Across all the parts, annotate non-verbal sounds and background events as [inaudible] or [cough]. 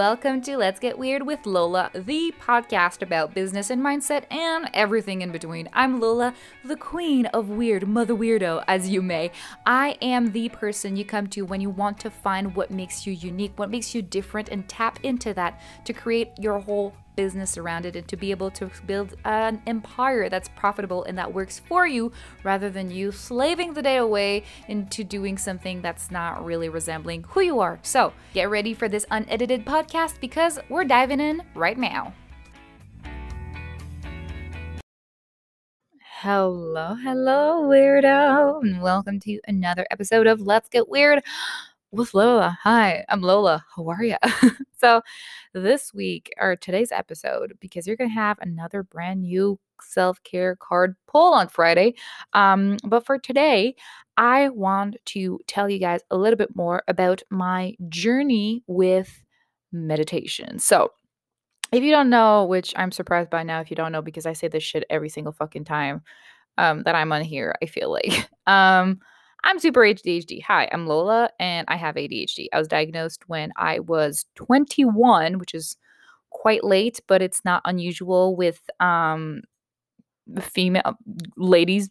welcome to Let's Get Weird with Lola, the podcast about business and mindset and everything in between. I'm Lola, the queen of weird, mother weirdo, as you may. I am the person you come to when you want to find what makes you unique, what makes you different, and tap into that to create your whole business around it and to be able to build an empire that's profitable and that works for you rather than you slaving the day away into doing something that's not really resembling who you are. So, get ready for this unedited podcast because we're diving in right now. Hello, hello, weirdo, and welcome to another episode of Let's Get Weird with Lola. Hi, I'm Lola. How are you? [laughs] so, this week or today's episode, because you're going to have another brand new self care card pull on Friday. Um, but for today, I want to tell you guys a little bit more about my journey with meditation. So, if you don't know, which I'm surprised by now if you don't know because I say this shit every single fucking time um, that I'm on here, I feel like. [laughs] Um, I'm super ADHD. Hi, I'm Lola and I have ADHD. I was diagnosed when I was 21, which is quite late, but it's not unusual with um female ladies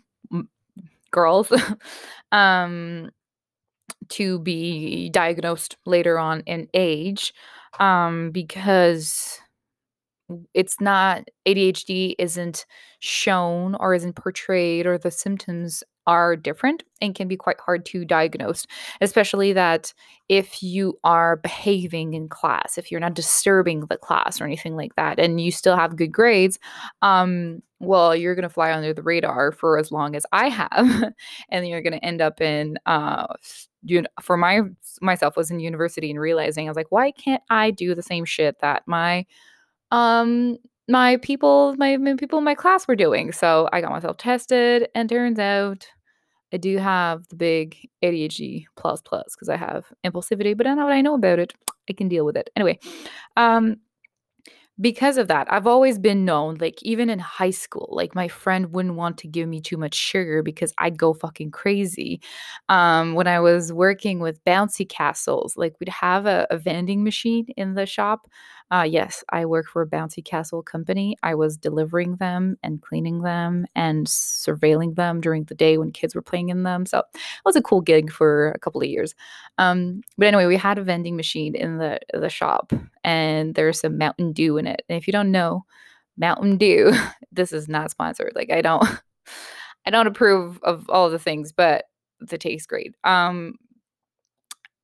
girls [laughs] um to be diagnosed later on in age um because it's not ADHD isn't shown or isn't portrayed or the symptoms are different and can be quite hard to diagnose, especially that if you are behaving in class, if you're not disturbing the class or anything like that, and you still have good grades, um, well, you're going to fly under the radar for as long as I have, [laughs] and you're going to end up in, uh, you know, for my myself was in university and realizing I was like, why can't I do the same shit that my um my people my, my people in my class were doing? So i got myself tested and turns out I do have the big ADHD plus plus because I have impulsivity, but now that I know about it, I can deal with it. Anyway, um, because of that, I've always been known, like even in high school, like my friend wouldn't want to give me too much sugar because I'd go fucking crazy. Um, when I was working with bouncy castles, like we'd have a, a vending machine in the shop uh, yes, I work for a bouncy castle company. I was delivering them and cleaning them and surveilling them during the day when kids were playing in them. So it was a cool gig for a couple of years. Um, but anyway, we had a vending machine in the the shop, and there's some Mountain Dew in it. And if you don't know, Mountain Dew, [laughs] this is not sponsored. Like I don't, [laughs] I don't approve of all the things, but the taste great. Um,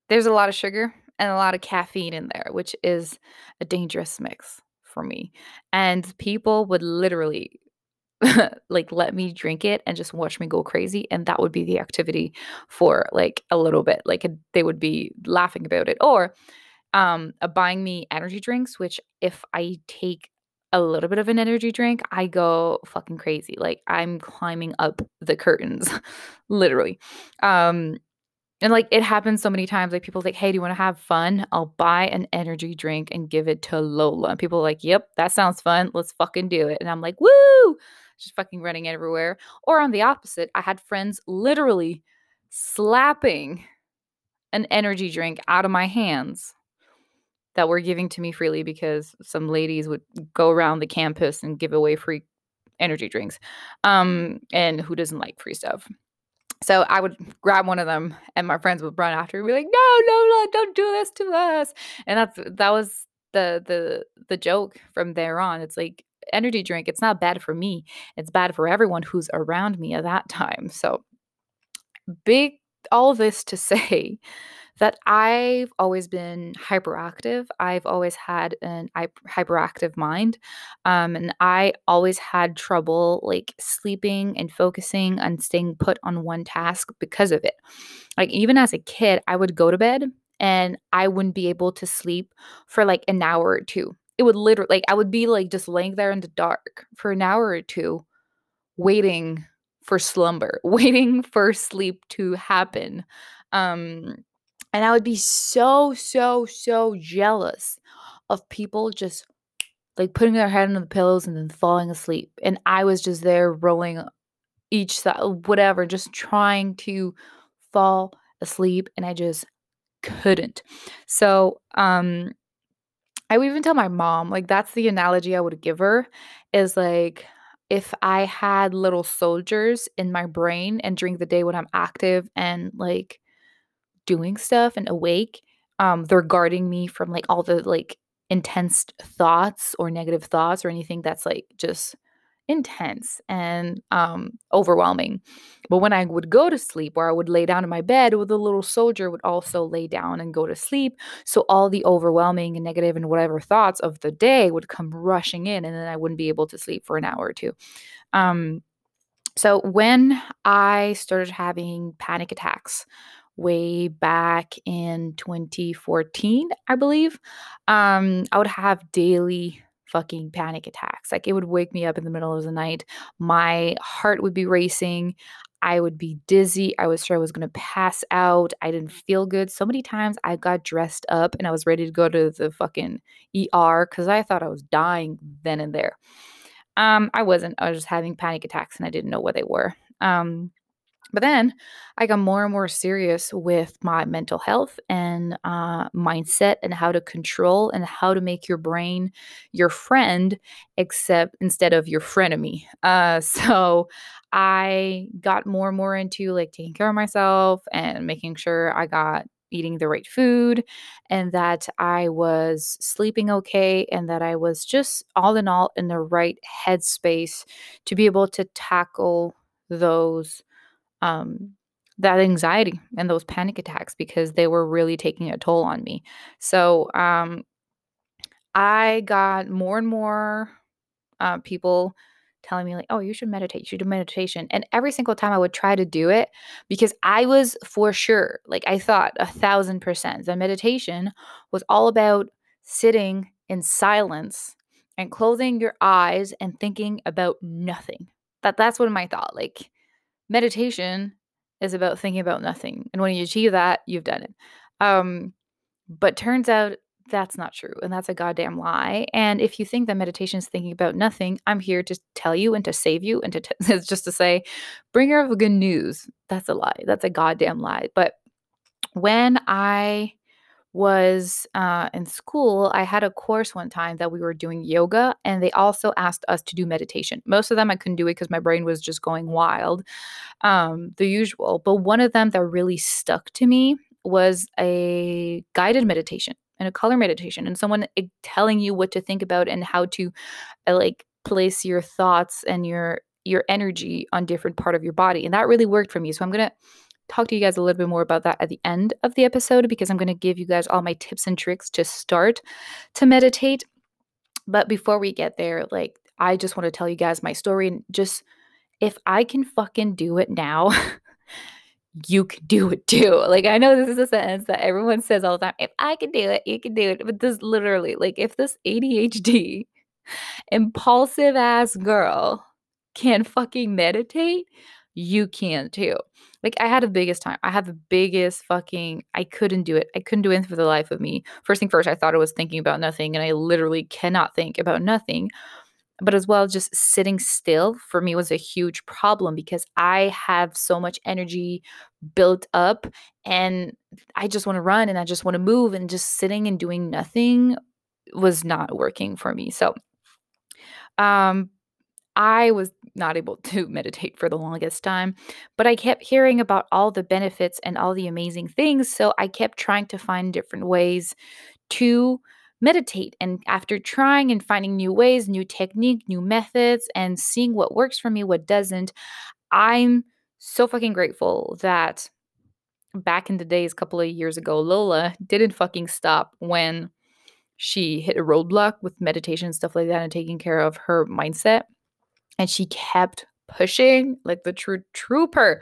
there's a lot of sugar and a lot of caffeine in there, which is a dangerous mix for me. And people would literally [laughs] like let me drink it and just watch me go crazy and that would be the activity for like a little bit like they would be laughing about it or um buying me energy drinks which if i take a little bit of an energy drink i go fucking crazy like i'm climbing up the curtains [laughs] literally um and like it happens so many times. Like people like, hey, do you want to have fun? I'll buy an energy drink and give it to Lola. And people are like, yep, that sounds fun. Let's fucking do it. And I'm like, woo, just fucking running everywhere. Or on the opposite, I had friends literally slapping an energy drink out of my hands that were giving to me freely because some ladies would go around the campus and give away free energy drinks. Um, and who doesn't like free stuff? So I would grab one of them, and my friends would run after and be like, "No, no, no! Don't do this to us!" And that's that was the the the joke from there on. It's like energy drink. It's not bad for me. It's bad for everyone who's around me at that time. So big. All this to [laughs] say that I've always been hyperactive. I've always had an hyperactive mind. Um, and I always had trouble like sleeping and focusing and staying put on one task because of it. Like, even as a kid, I would go to bed and I wouldn't be able to sleep for like an hour or two. It would literally, like, I would be like just laying there in the dark for an hour or two, waiting for slumber, [laughs] waiting for sleep to happen. Um, and I would be so, so, so jealous of people just like putting their head under the pillows and then falling asleep. And I was just there rolling each side, whatever, just trying to fall asleep. And I just couldn't. So, um, I would even tell my mom, like, that's the analogy I would give her is like, if I had little soldiers in my brain and during the day when I'm active and like doing stuff and awake, um, they're guarding me from like all the like intense thoughts or negative thoughts or anything that's like just intense and um, overwhelming. But when I would go to sleep or I would lay down in my bed, with the little soldier would also lay down and go to sleep. So all the overwhelming and negative and whatever thoughts of the day would come rushing in, and then I wouldn't be able to sleep for an hour or two. Um, so when I started having panic attacks, way back in 2014, I believe, um, I would have daily fucking panic attacks. Like it would wake me up in the middle of the night. My heart would be racing. I would be dizzy. I was sure I was going to pass out. I didn't feel good. So many times I got dressed up and I was ready to go to the fucking ER because I thought I was dying then and there. Um, I wasn't. I was just having panic attacks and I didn't know what they were. Um, but then I got more and more serious with my mental health and uh, mindset and how to control and how to make your brain your friend, except instead of your frenemy. Uh, [laughs] so I got more and more into like taking care of myself and making sure I got eating the right food and that I was sleeping okay and that I was just all in all in the right headspace to be able to tackle those um, that anxiety and those panic attacks because they were really taking a toll on me. So um, I got more and more uh, people telling me like, "Oh, you should meditate. You should do meditation." And every single time I would try to do it because I was for sure, like I thought a thousand percent, that meditation was all about sitting in silence and closing your eyes and thinking about nothing. That that's what my thought. Like meditation is about thinking about nothing. And when you achieve that, you've done it. Um, but turns out that's not true. And that's a goddamn lie. And if you think that meditation is thinking about nothing, I'm here to tell you and to save you and to t- [laughs] just to say, bringer of good news. That's a lie. That's a goddamn lie. But when I was uh, in school, I had a course one time that we were doing yoga, and they also asked us to do meditation. Most of them I couldn't do it because my brain was just going wild, um, the usual. But one of them that really stuck to me was a guided meditation and a color meditation, and someone eh, telling you what to think about and how to uh, like place your thoughts and your your energy on different part of your body, and that really worked for me. So I'm gonna talk to you guys a little bit more about that at the end of the episode because I'm going to give you guys all my tips and tricks to start to meditate. But before we get there, like, I just want to tell you guys my story and just if I can fucking do it now, [laughs] you can do it too. Like, I know this is a sentence that everyone says all the time if I can do it, you can do it. But this literally, like, if this ADHD, [laughs] impulsive ass girl can fucking meditate, you can too. Like I had the biggest time. I had the biggest fucking I couldn't do it. I couldn't do it for the life of me. First thing first, I thought I was thinking about nothing and I literally cannot think about nothing. But as well, just sitting still for me was a huge problem because I have so much energy built up and I just want to run and I just want to move and just sitting and doing nothing was not working for me. So um I was not able to [laughs] meditate for the longest time, but I kept hearing about all the benefits and all the amazing things. So I kept trying to find different ways to meditate. And after trying and finding new ways, new technique, new methods, and seeing what works for me, what doesn't, I'm so fucking grateful that back in the days, a couple of years ago, Lola didn't fucking stop when she hit a roadblock with meditation and stuff like that and taking care of her mindset and she kept pushing like the true trooper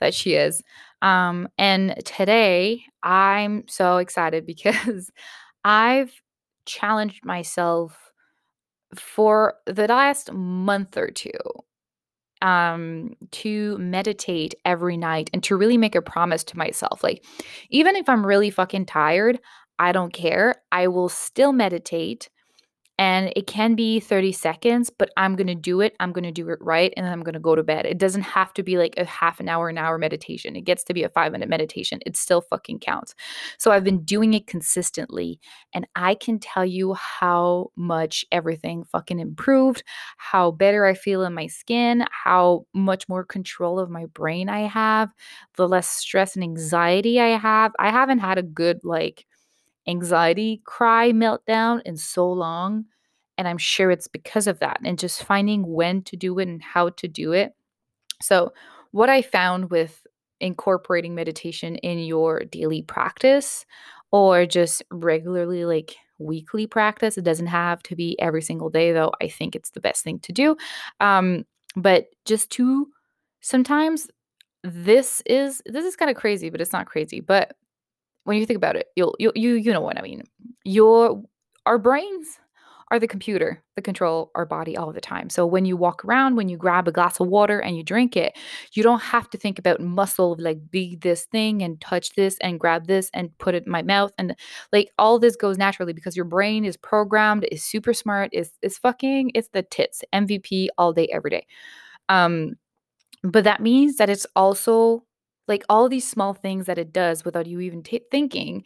that she is. Um, and today I'm so excited [laughs] because I've challenged myself for the last month or two um to meditate every night and to really make a promise to myself like even if i'm really fucking tired i don't care i will still meditate and it can be 30 seconds, but I'm going to do it. I'm going to do it right. And I'm going to go to bed. It doesn't have to be like a half an hour, an hour meditation. It gets to be a five minute meditation. It still fucking counts. So I've been doing it consistently. And I can tell you how much everything fucking improved, how better I feel in my skin, how much more control of my brain I have, the less stress and anxiety I have. I haven't had a good, like, anxiety cry meltdown in so long. And I'm sure it's because of that and just finding when to do it and how to do it. So, what I found with incorporating meditation in your daily practice or just regularly, like weekly practice, it doesn't have to be every single day, though. I think it's the best thing to do. Um, but just to sometimes this is this is kind of crazy but it's not crazy but when you think about it, you'll you you you know what I mean. Your our brains are the computer that control our body all the time. So when you walk around, when you grab a glass of water and you drink it, you don't have to think about muscle like be this thing and touch this and grab this and put it in my mouth and like all this goes naturally because your brain is programmed, is super smart, is is fucking it's the tits, MVP all day every day. Um but that means that it's also like all these small things that it does without you even t- thinking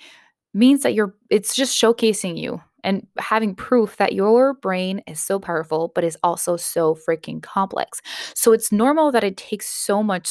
means that you're it's just showcasing you and having proof that your brain is so powerful but is also so freaking complex. So it's normal that it takes so much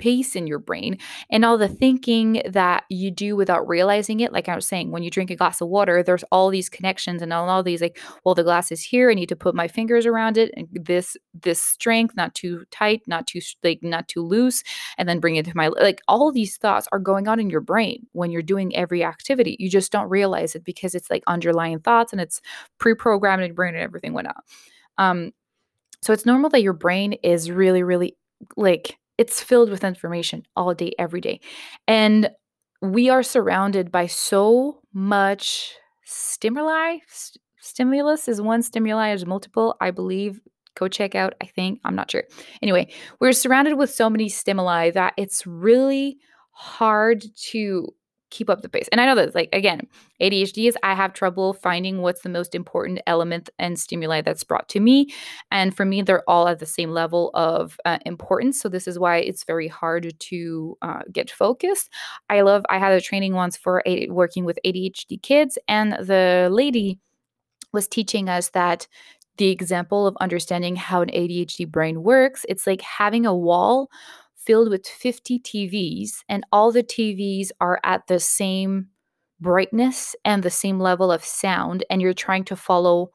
pace in your brain and all the thinking that you do without realizing it like i was saying when you drink a glass of water there's all these connections and all, all these like well the glass is here i need to put my fingers around it and this this strength not too tight not too like not too loose and then bring it to my like all these thoughts are going on in your brain when you're doing every activity. You just don't realize it because it's like underlying thoughts and it's pre-programmed in your brain and everything went out. Um so it's normal that your brain is really really like it's filled with information all day, every day. And we are surrounded by so much stimuli. St- stimulus is one, stimuli is multiple, I believe. Go check out, I think. I'm not sure. Anyway, we're surrounded with so many stimuli that it's really hard to keep up the pace. And I know that, like, again, ADHD is I have trouble finding what's the most important element and stimuli that's brought to me. And for me, they're all at the same level of uh, importance. So this is why it's very hard to uh, get focused. I love, I had a training once for a, working with ADHD kids, and the lady was teaching us that the example of understanding how an ADHD brain works, it's like having a wall filled with 50 TVs, and all the TVs are at the same brightness and the same level of sound, and you're trying to follow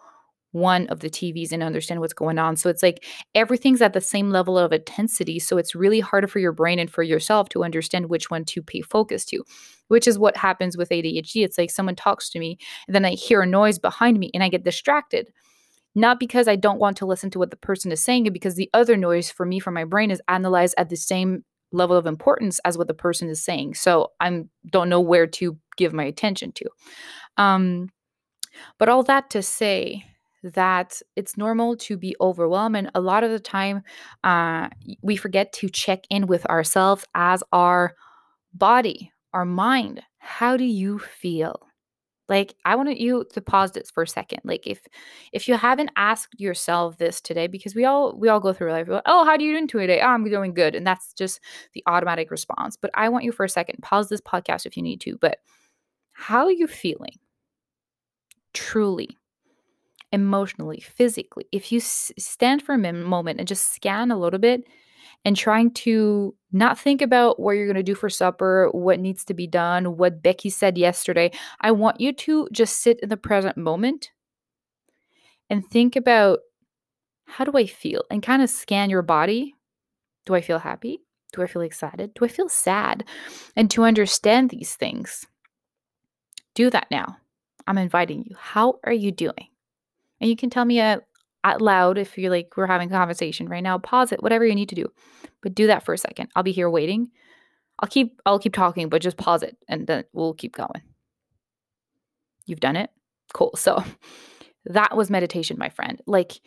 one of the TVs and understand what's going on. So it's like everything's at the same level of intensity. So it's really harder for your brain and for yourself to understand which one to pay focus to, which is what happens with ADHD. It's like someone talks to me, and then I hear a noise behind me and I get distracted not because I don't want to listen to what the person is saying, because the other noise for me from my brain is analyzed at the same level of importance as what the person is saying. So I don't know where to give my attention to. Um, but all that to say that it's normal to be overwhelmed, and a lot of the time uh, we forget to check in with ourselves as our body, our mind. How do you feel? Like I want you to pause this for a second. Like if if you haven't asked yourself this today, because we all we all go through life. Oh, how do you doing today? Oh, I'm doing good, and that's just the automatic response. But I want you for a second. Pause this podcast if you need to. But how are you feeling? Truly, emotionally, physically. If you s- stand for a moment and just scan a little bit and trying to not think about what you're going to do for supper, what needs to be done, what Becky said yesterday. I want you to just sit in the present moment and think about how do I feel and kind of scan your body. Do I feel happy? Do I feel excited? Do I feel sad? And to understand these things, do that now. I'm inviting you. How are you doing? And you can tell me a out loud if you're like we're having a conversation right now pause it whatever you need to do but do that for a second. I'll be here waiting. I'll keep i'll keep talking but just pause it and then we'll keep going. You've done it? Cool. So [laughs] that was meditation my friend. Like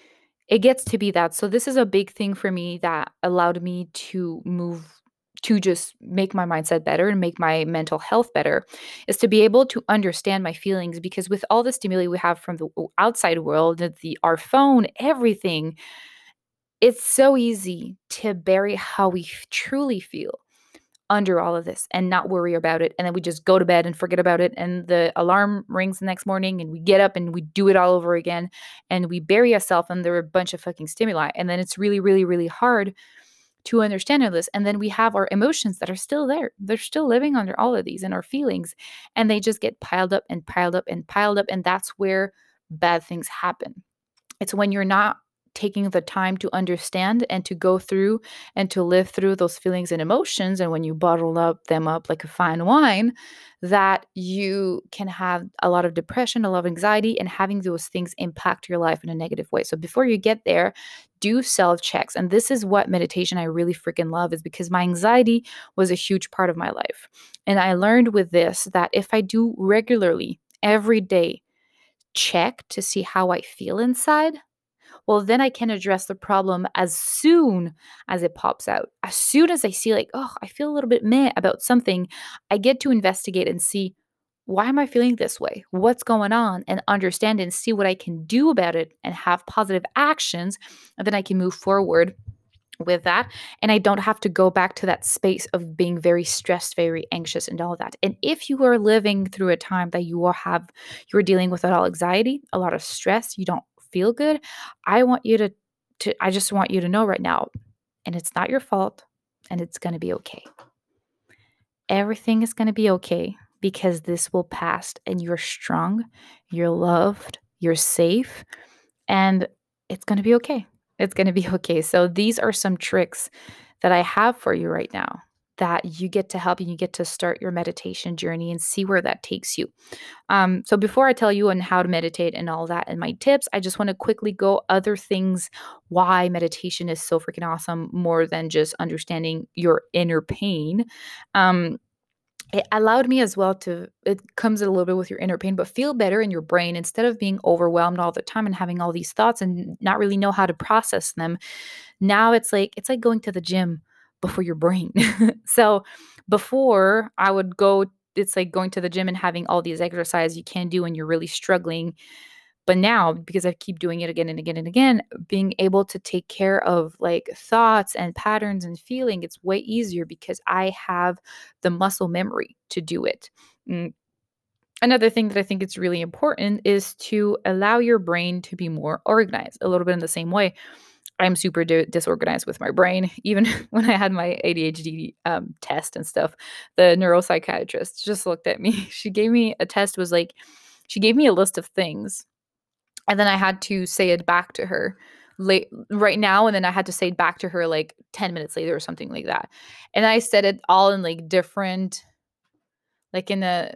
it gets to be that. So this is a big thing for me that allowed me to move to just make my mindset better and make my mental health better is to be able to understand my feelings because with all the stimuli we have from the outside world the our phone everything it's so easy to bury how we truly feel under all of this and not worry about it. And then we just go to bed and forget about it and the alarm rings the next morning and we get up and we do it all over again and we bury ourselves under a bunch of fucking stimuli. And then it's really really really hard to understand all this. And then we have our emotions that are still there. They're still living under all of these and our feelings. And they just get piled up and piled up and piled up. And that's where bad things happen. It's when you're not taking the time to understand and to go through and to live through those feelings and emotions and when you bottle up them up like a fine wine that you can have a lot of depression a lot of anxiety and having those things impact your life in a negative way. So before you get there do self checks and this is what meditation i really freaking love is because my anxiety was a huge part of my life. And i learned with this that if i do regularly every day check to see how i feel inside well, then I can address the problem as soon as it pops out. As soon as I see, like, oh, I feel a little bit meh about something, I get to investigate and see why am I feeling this way? What's going on? And understand and see what I can do about it and have positive actions. And then I can move forward with that and i don't have to go back to that space of being very stressed very anxious and all that and if you are living through a time that you will have you're dealing with a lot of anxiety a lot of stress you don't feel good, I want you to to I just want you to know right now and it's not your fault and it's going to be okay. Everything is going to be okay because this will pass and you're strong, you're loved, you're safe and it's going to be okay. It's going to be [laughs] okay. So these are some tricks that I have for you right now that you get to help and you get to start your meditation journey and see where that takes you. Um, so, before I tell you on how to meditate and all that and my tips, I just want to quickly go other things why meditation is so freaking awesome more than just understanding your inner pain. Um, it allowed me as well to it comes a little bit with your inner pain but feel better in your brain instead of being overwhelmed all the time and having all these thoughts and not really know how to process them now it's like it's like going to the gym before your brain. [laughs] so before I would go, it's like going to the gym and having all these exercises you can do when you're really struggling. But now, because I keep doing it again and again and again, being able to take care of like thoughts and patterns and feeling, it's way easier because I have the muscle memory to do it. Mm. Another thing that I think it's really important is to allow your brain to be more organized, a little bit in the same way I'm super di- disorganized with my brain. Even [laughs] when I had my ADHD um, test and stuff, the neuropsychiatrist just looked at me. [laughs] She gave me a test, was like, she gave me a list of things. And then I had to say it back to her late right now. And then I had to say it back to her like 10 minutes later or something like that. And I said it all in like different, like in a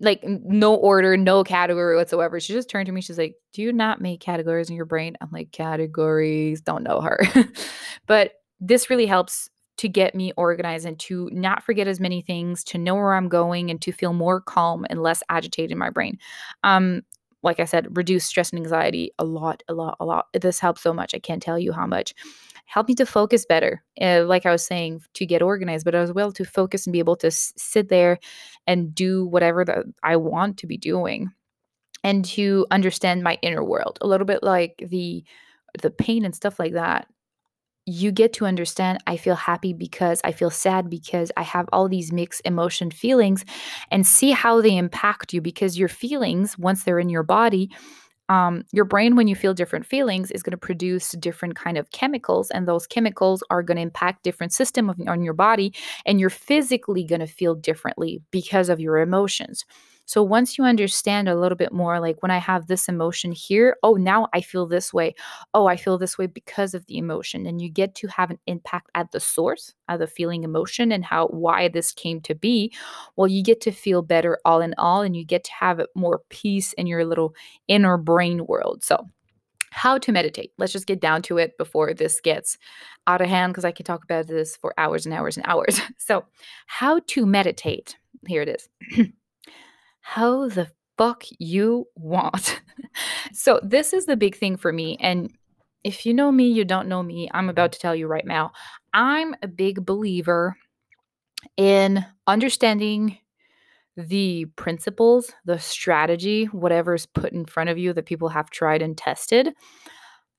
like no order, no category whatsoever. She just turned to me. She's like, "Do you not make categories in your brain?" I'm like, "Categories, don't know her." [laughs] but this really helps to get me organized and to not forget as many things, to know where I'm going and to feel more calm and less agitated in my brain. Um like I said, reduce stress and anxiety a lot, a lot, a lot. This helps so much. I can't tell you how much help me to focus better uh, like i was saying to get organized but as well to focus and be able to s- sit there and do whatever that i want to be doing and to understand my inner world. A little bit like the the pain and stuff like that you get to understand I feel happy because I feel sad because I have all these mixed emotion feelings and see how they impact you because your feelings once they're in your body um, your brain when you feel different feelings is going to produce different kind of chemicals and those chemicals are going to impact different system of, on your body and you're physically going to feel differently because of your emotions so once you understand a little bit more, like when I have this emotion here, oh, now I feel this way. Oh, I feel this way because of the emotion. And you get to have an impact at the source of the feeling emotion and how why this came to be. Well, you get to feel better all in all, and you get to have more peace in your little inner brain world. So how to meditate. Let's just get down to it before this gets out of hand because I could talk about this for hours and hours and hours. [laughs] So, how to meditate. Here it is. [clears throat] how the fuck you want. [laughs] so, this is the big thing for me. And if you know me, you don't know me, I'm about to tell you right now. I'm a big believer in understanding the principles, the strategy, whatever's put in front of you that people have tried and tested.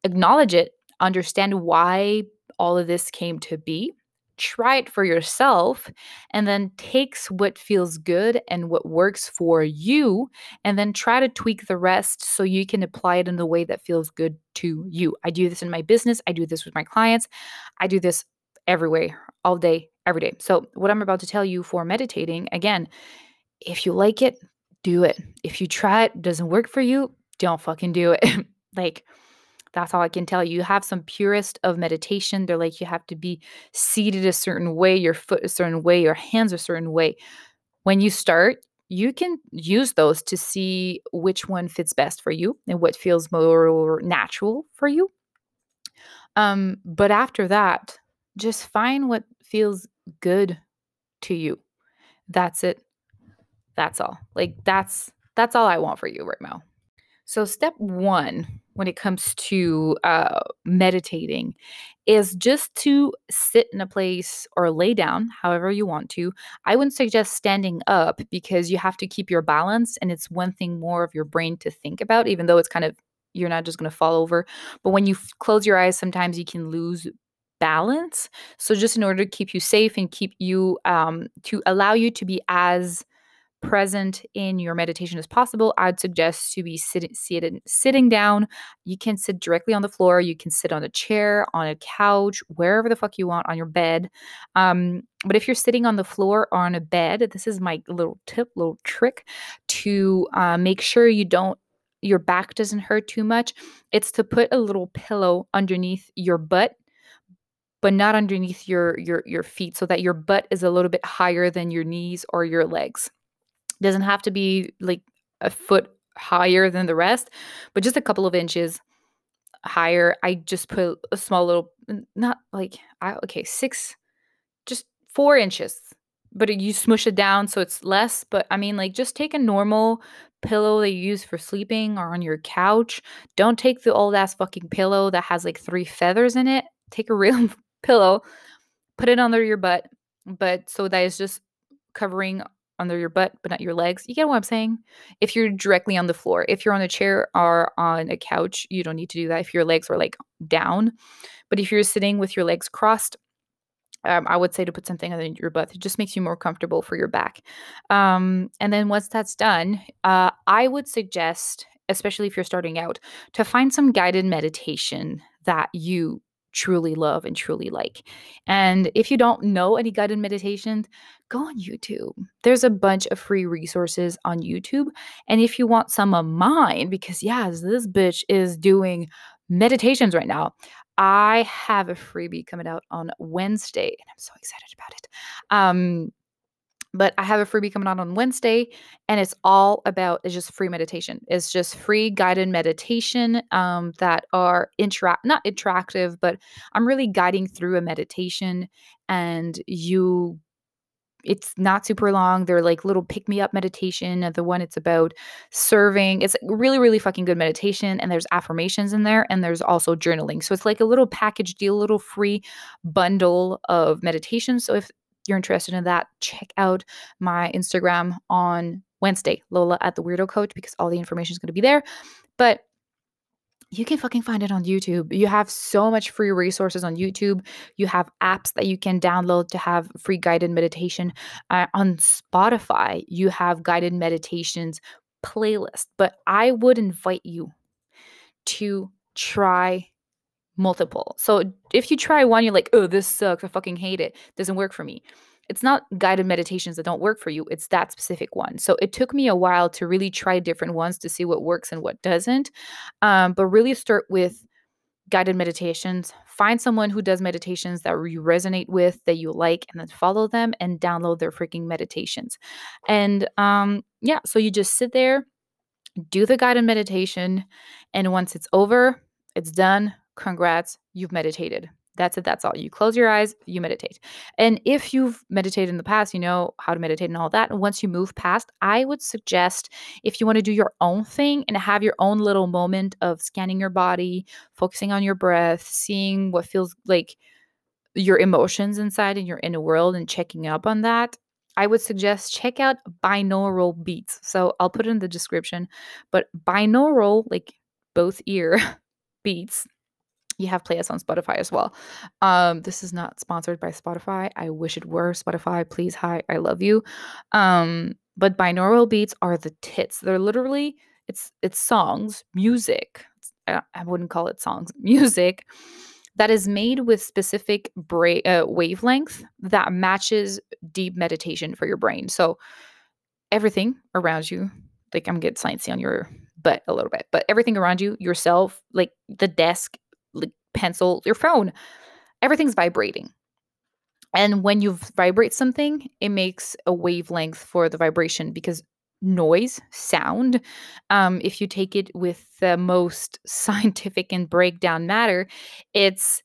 Acknowledge it, understand why all of this came to be, try it for yourself, and then takes what feels good and what works for you, and then try to tweak the rest so you can apply it in the way that feels good to you. I do this in my business, I do this with my clients, I do this every way, all day, every day. So, what I'm about to tell you for meditating, again, if you like it, do it. If you try it, doesn't work for you, don't fucking do it. [laughs] like, that's all I can tell you. You have some purist of meditation. They're like, you have to be seated a certain way, your foot a certain way, your hands a certain way. When you start, you can use those to see which one fits best for you and what feels more natural for you. Um, but after that, just find what feels good to you. That's it. That's all. Like that's that's all I want for you right now. So step 1 when it comes to uh, meditating is just to sit in a place or lay down, however you want to. I wouldn't suggest standing up because you have to keep your balance, and it's one thing more of your brain to think about, even though it's kind of you're not just going to fall over. But when you f- close your eyes, sometimes you can lose balance. So just in order to keep you safe and keep you um, to allow you to be as present in your meditation as possible, I'd suggest to be sitting seated sitting down. You can sit directly on the floor, you can sit on a chair, on a couch, wherever the fuck you want on your bed. Um, but if you're sitting on the floor or on a bed, this is my little tip, little trick to uh, make sure you don't your back doesn't hurt too much. It's to put a little pillow underneath your butt but not underneath your your your feet so that your butt is a little bit higher than your knees or your legs doesn't have to be like a foot higher than the rest, but just a couple of inches higher. I just put a small little, not like, I, okay, six, just four inches, but you smush it down so it's less. But I mean, like, just take a normal pillow that you use for sleeping or on your couch. Don't take the old ass fucking pillow that has like three feathers in it. Take a [laughs] real pillow, put it under your butt, but so that it's just covering under your butt, but not your legs. You get what I'm saying? If you're directly on the floor, if you're on a chair or on a couch, you don't need to do that if your legs are like down. But if you're sitting with your legs crossed, um, I would say to put something under your butt. It just makes you more comfortable for your back. Um, and then once that's done, uh, I would suggest, especially if you're starting out, to find some guided meditation that you truly love and truly like. And if you don't know any guided meditations, go on YouTube. There's a bunch of free resources on YouTube. And if you want some of mine, because yes, this bitch is doing meditations right now. I have a freebie coming out on Wednesday, and I'm so excited about it. Um, but I have a freebie coming out on Wednesday, and it's all about it's just free meditation. It's just free guided meditation um, that are interact not interactive, but I'm really guiding through a meditation, and you. It's not super long. They're like little pick me up meditation. The one it's about serving. It's really, really fucking good meditation. And there's affirmations in there. And there's also journaling. So it's like a little package deal, a little free bundle of meditation. So if you're interested in that, check out my Instagram on Wednesday, Lola at the Weirdo Coach, because all the information is going to be there. But you can fucking find it on YouTube. You have so much free resources on YouTube. You have apps that you can download to have free guided meditation. Uh, on Spotify, you have guided meditations playlist. But I would invite you to try multiple. So if you try one, you're like, oh, this sucks. I fucking hate it. Doesn't work for me. It's not guided meditations that don't work for you. It's that specific one. So it took me a while to really try different ones to see what works and what doesn't. Um, but really start with guided meditations. Find someone who does meditations that you resonate with, that you like, and then follow them and download their freaking meditations. And um, yeah, so you just sit there, do the guided meditation, and once it's over, it's done congrats, you've meditated. That's it. That's all. You close your eyes, you meditate. And if you've meditated in the past, you know how to meditate and all that. And once you move past, I would suggest if you want to do your own thing and have your own little moment of scanning your body, focusing on your breath, seeing what feels like your emotions inside and your inner world and checking up on that, I would suggest check out binaural beats. So I'll put it in the description, but binaural, like both ear [laughs] beats, you have playlists on Spotify as well. Um, this is not sponsored by Spotify. I wish it were. Spotify, please, hi, I love you. Um, but binaural beats are the tits. They're literally it's it's songs, music. I, I wouldn't call it songs, [laughs] music that is made with specific bra- uh, wavelength that matches deep meditation for your brain. So everything around you, like I'm getting sciencey on your butt a little bit, but everything around you, yourself, like the desk, pencil, your phone, everything's vibrating. And when you vibrate something, it makes a wavelength for the vibration because noise, sound, um, if you take it with the most [laughs] scientific and breakdown matter, it's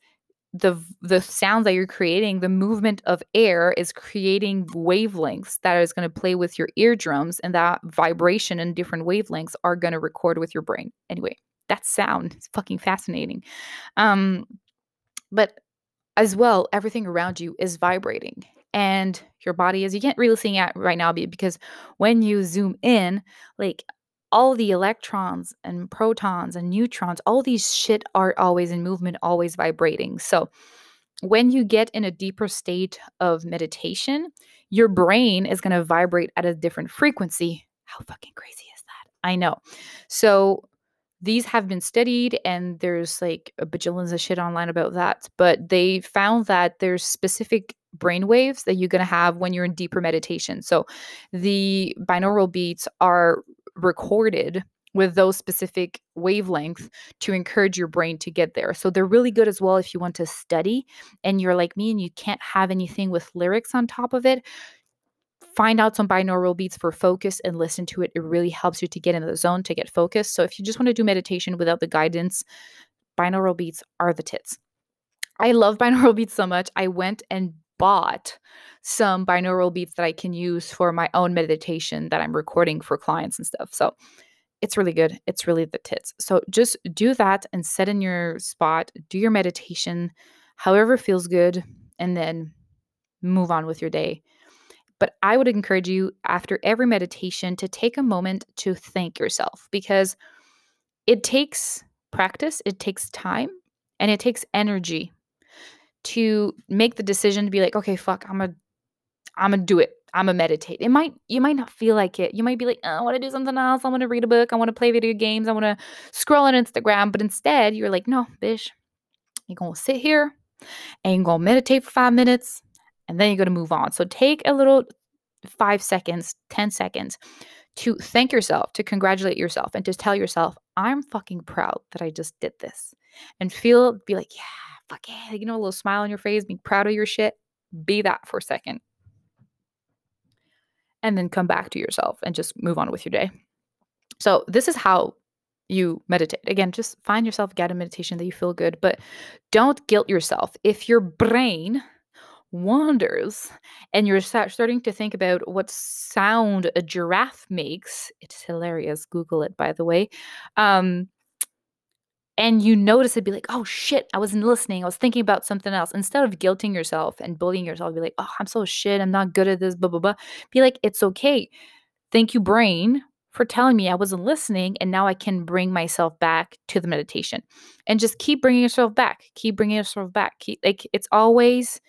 the the sounds that you're creating the movement of air is creating wavelengths that is going to play with your eardrums and that vibration and different wavelengths are going to record with your brain anyway that sound is fucking fascinating. Um but as well everything around you is vibrating and your body is you can't really see it right now because when you zoom in like all the electrons and protons and neutrons all these shit are always in movement always vibrating. So when you get in a deeper state of meditation your brain is going to vibrate at a different frequency. How fucking crazy is that? I know. So these have been studied and there's like a bajillions of shit online about that but they found that there's specific brain waves that you're going to have when you're in deeper meditation so the binaural beats are recorded with those specific wavelengths to encourage your brain to get there. So they're really good as well if you want to study and you're like me and you can't have anything with lyrics on top of it find out some binaural beats for focus and listen to it. It really helps you to get in the zone, to get focused. So if you just want to do meditation without the guidance, binaural beats are the tits. I love [laughs] binaural beats so much. I went and bought some binaural beats that I can use for my own meditation that I'm recording for clients and stuff. So it's really good. It's really the tits. So just do that and set in your spot, do your meditation, however feels good, and then move on with your day. But I would encourage you after every meditation to take a moment to thank yourself because it takes practice, it takes time, and it takes energy to make the decision to be like, okay, fuck, I'm gonna I'm gonna do it. I'm gonna meditate. It might you might not feel like it. You might be like, oh, I want to do something else. I want to read a book. I want to play video games. I want to scroll on Instagram. But instead, you're like, no, bitch, you're gonna sit here and you're gonna meditate for five minutes and then you're going to move on. So take a little five seconds, 10 seconds to thank yourself, to congratulate yourself, and to tell yourself, I'm fucking proud that I just did this. And feel, be like, yeah, fuck yeah, you know, a little smile on your face, be proud of your shit. Be that for a second. And then come back to yourself and just move on with your day. So, this is how you meditate. Again, just find yourself get a meditation that you feel good, but don't guilt yourself. If your brain wanders and you're starting to think about what sound a giraffe makes it's hilarious google it by the way um and you notice it be like oh shit i wasn't listening i was thinking about something else instead of guilting yourself and bullying yourself be like oh i'm so shit i'm not good at this blah blah blah be like it's okay thank you brain for telling me I wasn't listening. And now I can bring myself back to the meditation and just keep bringing yourself back, keep bringing yourself back. Keep, like it's always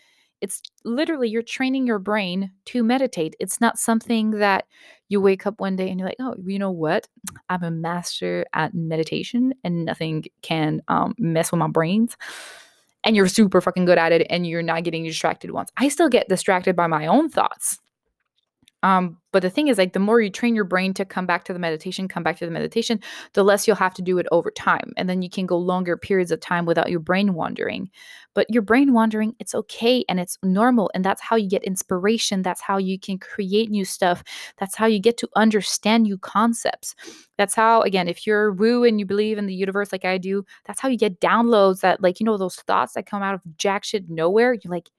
it's literally you're training your brain to meditate. It's not something that you wake up one day and you're like, oh, you know what? I'm a master at meditation and nothing can um, mess with my brains. And you're super fucking good at it and you're not getting distracted once. I still get distracted by my own thoughts. Um, but the thing is, like, the more you train your brain to come back to the meditation, come back to the meditation, the less you'll have to do it over time. And then you can go longer periods of time without your brain wandering. But your brain wandering, it's okay and it's normal. And that's how you get inspiration. That's how you can create new stuff. That's how you get to understand new concepts. That's how, again, if you're woo and you believe in the universe like I do, that's how you get downloads that, like, you know, those thoughts that come out of jack shit nowhere. You're like,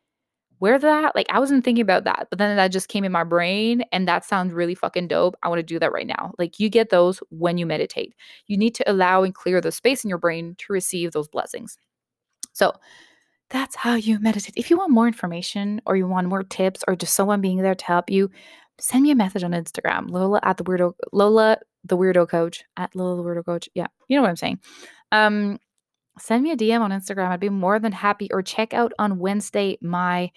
where that? Like, I wasn't thinking about that, but then that just came in my brain, and that sounds really fucking dope. I want to do that right now. Like, you get those when you meditate. You need to allow and clear the space in your brain to receive those blessings. So, That's how you meditate. If you want more information or you want more tips or just someone being there to help you, send me a message on Instagram. Lola at the weirdo Lola the weirdo coach at Lola the weirdo coach. Yeah, you know what I'm saying. Um, send me a DM on Instagram. I'd be more than happy. Or check out on Wednesday my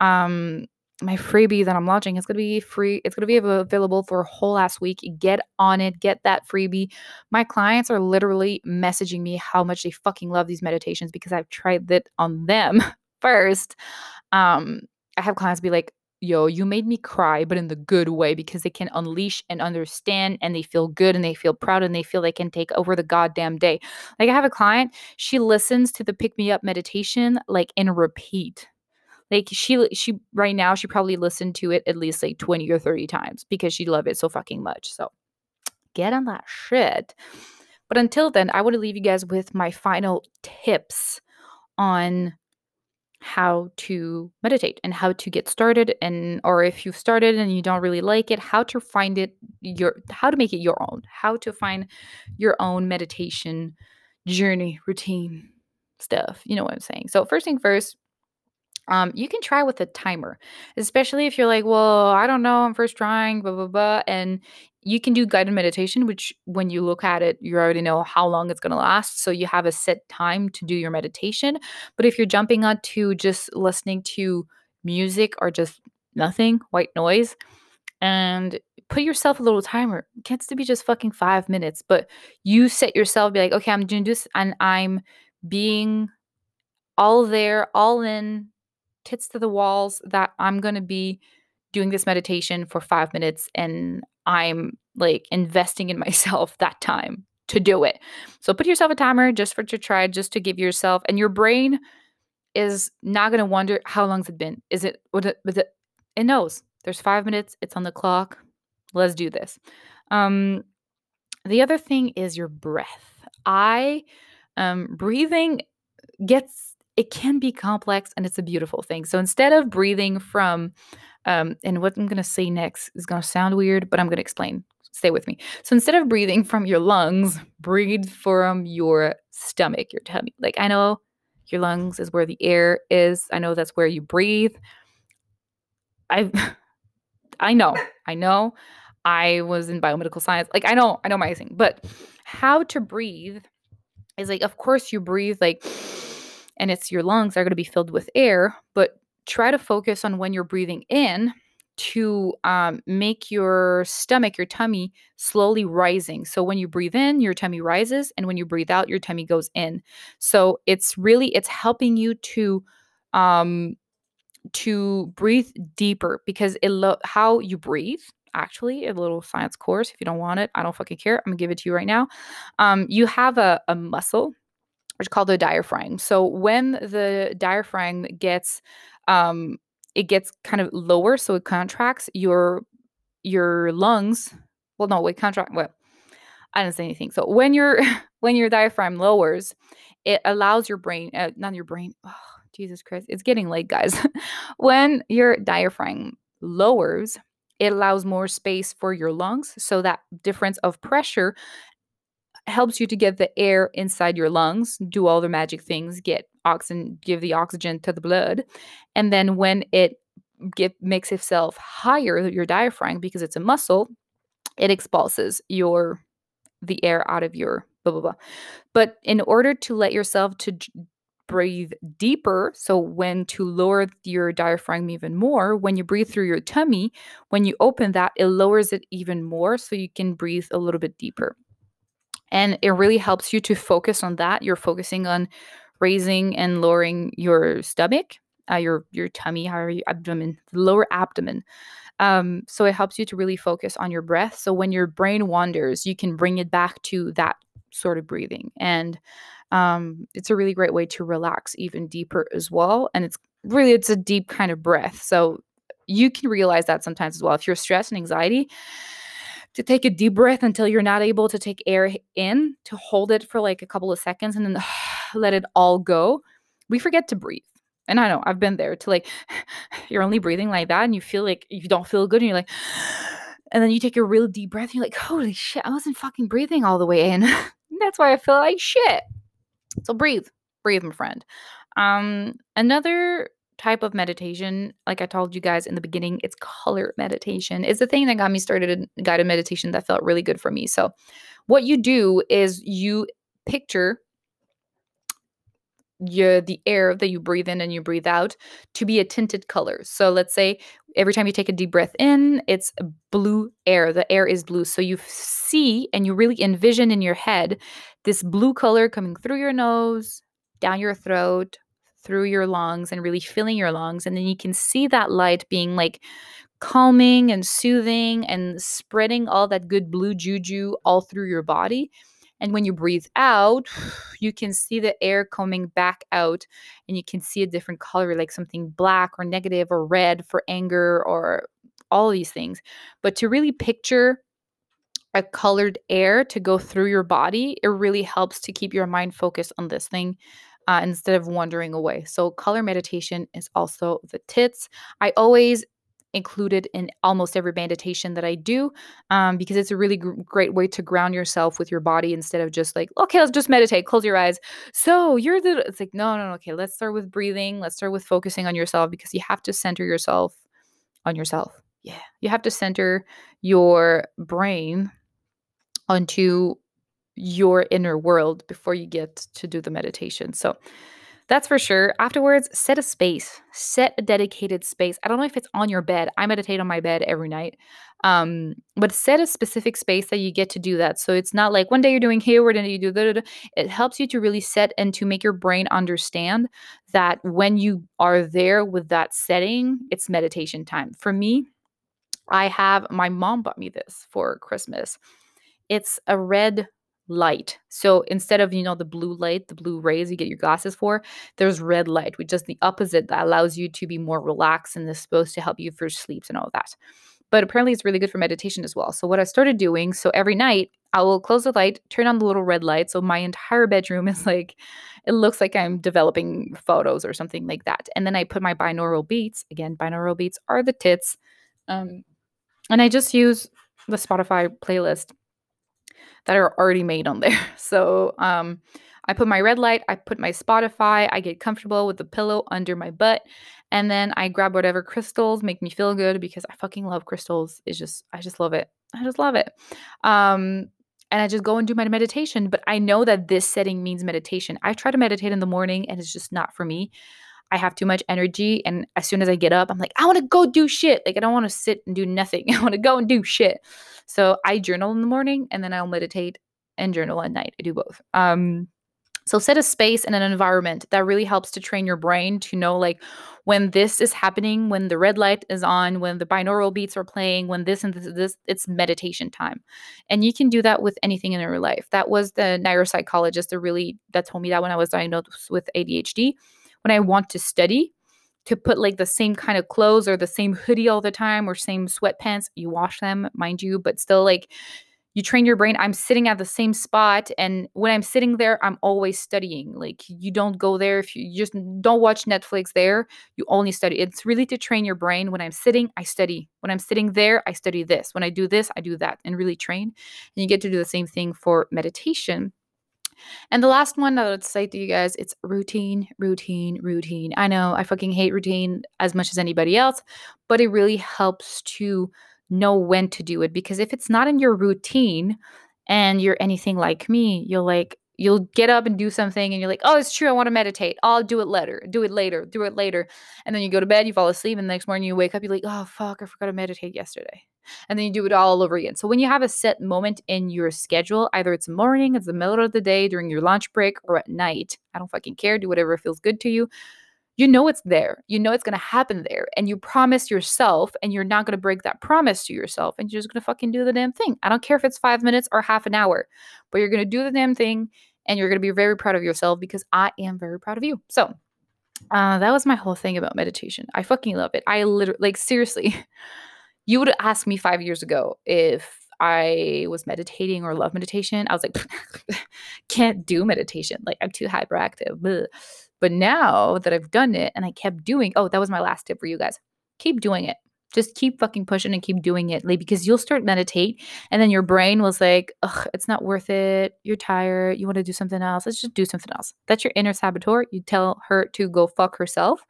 um my freebie that I'm launching. It's gonna be free. It's gonna be available for a whole last week. Get on it. Get that freebie. My clients are literally messaging me how much they fucking love these meditations because I've tried it on them [laughs] first. Um, I have clients be like, yo, you made me cry, but in the good way because they can unleash and understand and they feel good and they feel proud and they feel they can take over the goddamn day. Like I have a client, she listens to the pick me up meditation like in repeat. Like she she right now she probably listened to it at least like 20 or 30 times because she loved it so fucking much. So get on that shit. But until then, I want to leave you guys with my final tips on how to meditate and how to get started and or if you've started and you don't really like it how to find it your how to make it your own how to find your own meditation journey routine stuff you know what i'm saying? So first thing first um, you can try with a timer, especially if you're like, well, I don't know, I'm first trying, blah, blah, blah. And you can do guided meditation, which when you look at it, you already know how long it's going to last. So you have a set time to do your meditation. But if you're jumping on to just listening to music or just nothing, white noise, and put yourself a little timer. It gets to be just fucking five minutes, but you set yourself, be like, okay, I'm doing this and I'm being all there, all in, tits to the walls that I'm going to be doing this meditation for five minutes and I'm like investing in [laughs] myself that time to do it. So put yourself a timer just for to try, just to give yourself, and your brain is not going to wonder how long's it been. Is it, was it, was it, it knows there's five minutes, it's on the clock. Let's do this. Um, the other thing is your breath. I, um, breathing gets it can be complex and it's a beautiful thing. So instead of breathing from, um, and what I'm going to say next is going to sound weird, but I'm going to explain. Stay with me. So instead of breathing from your lungs, breathe from your stomach, your tummy. Like I know your lungs is where the air is. I know that's where you breathe. I [laughs] I know. I know. I was in biomedical science. Like I know, I know my thing. But how to breathe is like of course you breathe like and it's your lungs are going to be filled with air, but try to focus on when you're breathing in to um, make your stomach, your tummy slowly rising. So when you breathe in, your tummy rises, and when you breathe out, your tummy goes in. So it's really it's helping you to um, to breathe deeper because it lo- how you breathe actually a little science course if you don't want it i don't fucking care i'm gonna give it to you right now um, you have a, a muscle which is called the diaphragm. So when the diaphragm gets um, it gets kind of lower, so it contracts your your lungs. Well, no, wait, contract. Well, I didn't say anything. So when your [laughs] when your diaphragm lowers, it allows your brain, uh, not your brain. Oh, Jesus Christ, it's getting late, guys. [laughs] when your diaphragm lowers, it allows more space for your lungs, so that difference of pressure helps you to get the air inside your lungs, do all the magic things, get oxygen, give the oxygen to the blood. And then when it get makes itself higher, your diaphragm, because it's a muscle, it expulses your the air out of your blah blah blah. But in order to let yourself to breathe deeper, so when to lower your diaphragm even more, when you breathe through your tummy, when you open that, it lowers it even more so you can breathe a little bit deeper. And it really helps you to focus on that. You're focusing on raising and lowering your stomach, uh, your your tummy, how your abdomen, lower abdomen. Um, so it helps you to really focus on your breath. So when your brain wanders, you can bring it back to that sort of breathing, and um, it's a really great way to relax even deeper as well. And it's really it's a deep kind of breath. So you can realize that sometimes as well. If you're stressed and anxiety, to take a deep breath until you're not able to take air in, to hold it for like a couple of seconds and then [sighs] let it all go. We forget to breathe. And I know I've been there to like, [sighs] you're only breathing like that and you feel like you don't feel good and you're like, [sighs] and then you take a real deep breath and you're like, holy shit, I wasn't fucking breathing all the way in. [laughs] That's why I feel like shit. So breathe, breathe, my friend. Um, another type of meditation, like I told you guys in the beginning, it's color meditation. It's the thing that got me started in guided meditation that felt really good for me. So, what you do is you picture your the air that you breathe in and you breathe out to be a tinted color. So let's say every time you take a deep breath in, it's blue air. The air is blue. So you see and you really envision in your head this blue color coming through your nose, down your throat, through your lungs and really filling your lungs and then you can see that light being like calming and soothing and spreading all that good blue juju all through your body and when you breathe out, [sighs] you can see the air coming back out and you can see a different color, like something black or negative or red for anger or all these things. But to really picture a colored air to go through your body, it really helps to keep your mind focused on this thing uh, instead of wandering away. So, color meditation is also the tits. I always included in almost every meditation that I do um, because it's a really gr- great way to ground yourself with your body instead of just like, okay, let's just meditate, close your eyes. So you're the, it's like, no, no, no, okay, let's start with breathing. Let's start with focusing on yourself because you have to center yourself on yourself. Yeah. You have to center your brain onto your inner world before you get to do the meditation. So, that's for sure. Afterwards, set a space, set a dedicated space. I don't know if it's on your bed. I meditate on my bed every night. Um, but set a specific space that you get to do that. So it's not like one day you're doing here, one day you do that. It helps you to really set and to make your brain understand that when you are there with that setting, it's meditation time. For me, I have my mom bought me this for Christmas. It's a red light. So instead of, you know, the blue light, the blue rays you get your glasses for, there's red light, which is the opposite that allows you to be more relaxed and is supposed to help you for sleeps and all that. But apparently it's really good for meditation as well. So what I started doing, so every night I will close the light, turn on the little red light. So my entire bedroom [laughs] is like, it looks like I'm developing photos or something like that. And then I put my binaural beats. Again, binaural beats are the tits. Um, and I just use the Spotify playlist that are already made on there. [laughs] So um, I put my red light, I put my Spotify, I get comfortable with the pillow under my butt, and then I grab whatever crystals make me feel good because I fucking love crystals. It's just I just love it. I just love it. Um, and I just go and do my meditation. But I know that this setting means meditation. I try to meditate in the morning and it's just not for me. I have too much energy. And as soon as I get up, I'm like, I want to go do shit. Like, I don't want to sit and do nothing. [laughs] I want to go and do shit. So I journal in the morning and then I'll meditate and journal at night. I do both. Um, so set a space and an environment that really helps to train your brain to know like when this is happening, when the red light is on, when the binaural beats are playing, when this and this, this it's meditation time. And you can do that with anything in your life. That was the neuropsychologist that really that told me that when I was diagnosed with ADHD when I want to study, to put like the same kind of clothes or the same hoodie all the time or same sweatpants. You wash them, mind you, but still like you train your brain. I'm sitting at the same spot and when I'm sitting there, I'm always studying. Like you don't go there if you, just don't watch Netflix there. You only study. It's really to train your brain. When I'm sitting, I study. When I'm sitting there, I study this. When I do this, I do that and really train. And you get to do the same thing for meditation and the last one that I would say to you guys, it's routine, routine, routine. I know I fucking hate routine as much as anybody else, but it really helps to know when to do it because if it's not in your routine and you're anything like me, you'll like you'll get up and do something and you're like, "Oh, it's true, I want to meditate. I'll do it later. Do it later. Do it later." And then you go to bed, you fall asleep, and the next morning you wake up, you're like, "Oh, fuck, I forgot to meditate yesterday." And then you do it all over again. So when you have a set moment in your schedule, either it's morning, it's the middle of the day, during your lunch break, or at night, I don't fucking care, do whatever feels good to you. You know it's there. You know it's going to happen there. And you promise yourself, and you're not going to break that promise to yourself. And you're just going to fucking do the damn thing. I don't care if it's five minutes or half an hour, but you're going to do the damn thing. And you're going to be very proud of yourself because I am very proud of you. So, uh, that was my whole thing about meditation. I fucking love it. I literally, like, seriously, [laughs] you would ask me five years ago if I was meditating or love meditation. I was like, [laughs] can't do meditation. Like, I'm too hyperactive. But now that I've done it and I kept doing, oh, that was my last tip for you guys. Keep doing it. Just keep fucking pushing and keep doing it, because you'll start meditate, and then your brain was like, "Ugh, it's not worth it. You're tired. You want to do something else. Let's just do something else." That's your inner saboteur. You tell her to go fuck herself,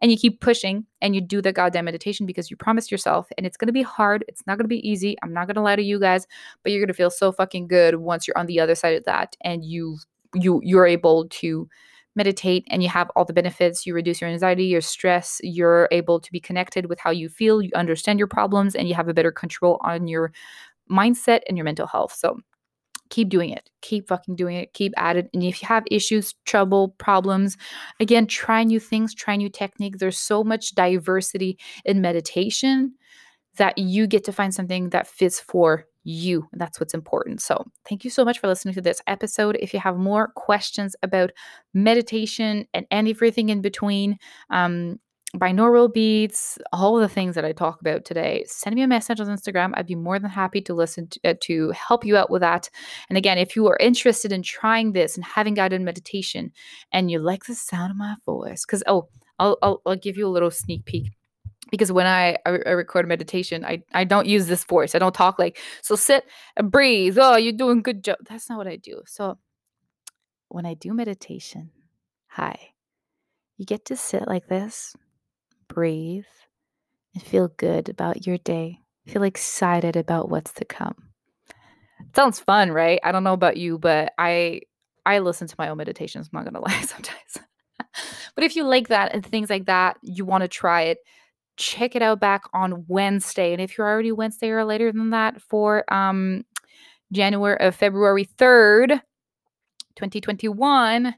and you keep pushing, and you do the goddamn meditation because you promised yourself, and it's gonna be hard. It's not gonna be easy. I'm not gonna lie to you guys, but you're gonna feel so fucking good once you're on the other side of that, and you you you're able to meditate and you have all the benefits. You reduce your anxiety, your stress, you're able to be connected with how you feel, you understand your problems, and you have a better control on your mindset and your mental health. So keep doing it. Keep fucking doing it. Keep at it. And if you have issues, trouble, problems, again, try new things, try new techniques. There's so much diversity in meditation that you get to find something that fits for you. And That's what's important. So, thank you so much for listening to this episode. If you have more questions about meditation and everything in between, um, binaural beats, all the things that I talk about today, send me a message on Instagram. I'd be more than happy to listen to, uh, to help you out with that. And again, if you are interested in trying this and having guided meditation and you like the sound of my voice, because, oh, I'll, I'll, I'll give you a little sneak peek because when I, I, record meditation, I, I don't use this voice. I don't talk like, so sit and breathe. Oh, you're doing good job. That's not what I do. So when I do meditation, hi, you get to sit like this, breathe, and feel good about your day. Feel excited about what's to come. Sounds fun, right? I don't know about you, but I I listen to my own meditations. I'm not gonna [laughs] lie sometimes. but if you like that and things like that, you want to try it check it out back on Wednesday. And if you're already Wednesday or later than that for um January of uh, February 3rd, 2021,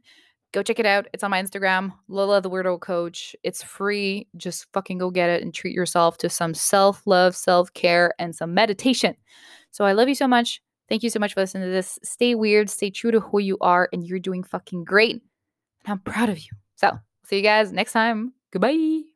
go check it out. It's on my Instagram, Lola the Weirdo Coach. It's free. Just fucking go get it and treat yourself to some self-love, self-care, and some meditation. So I love you so much. Thank you so much for listening to this. Stay weird, stay true to who you are, and you're doing fucking great. And I'm proud of you. So see you guys next time. Goodbye.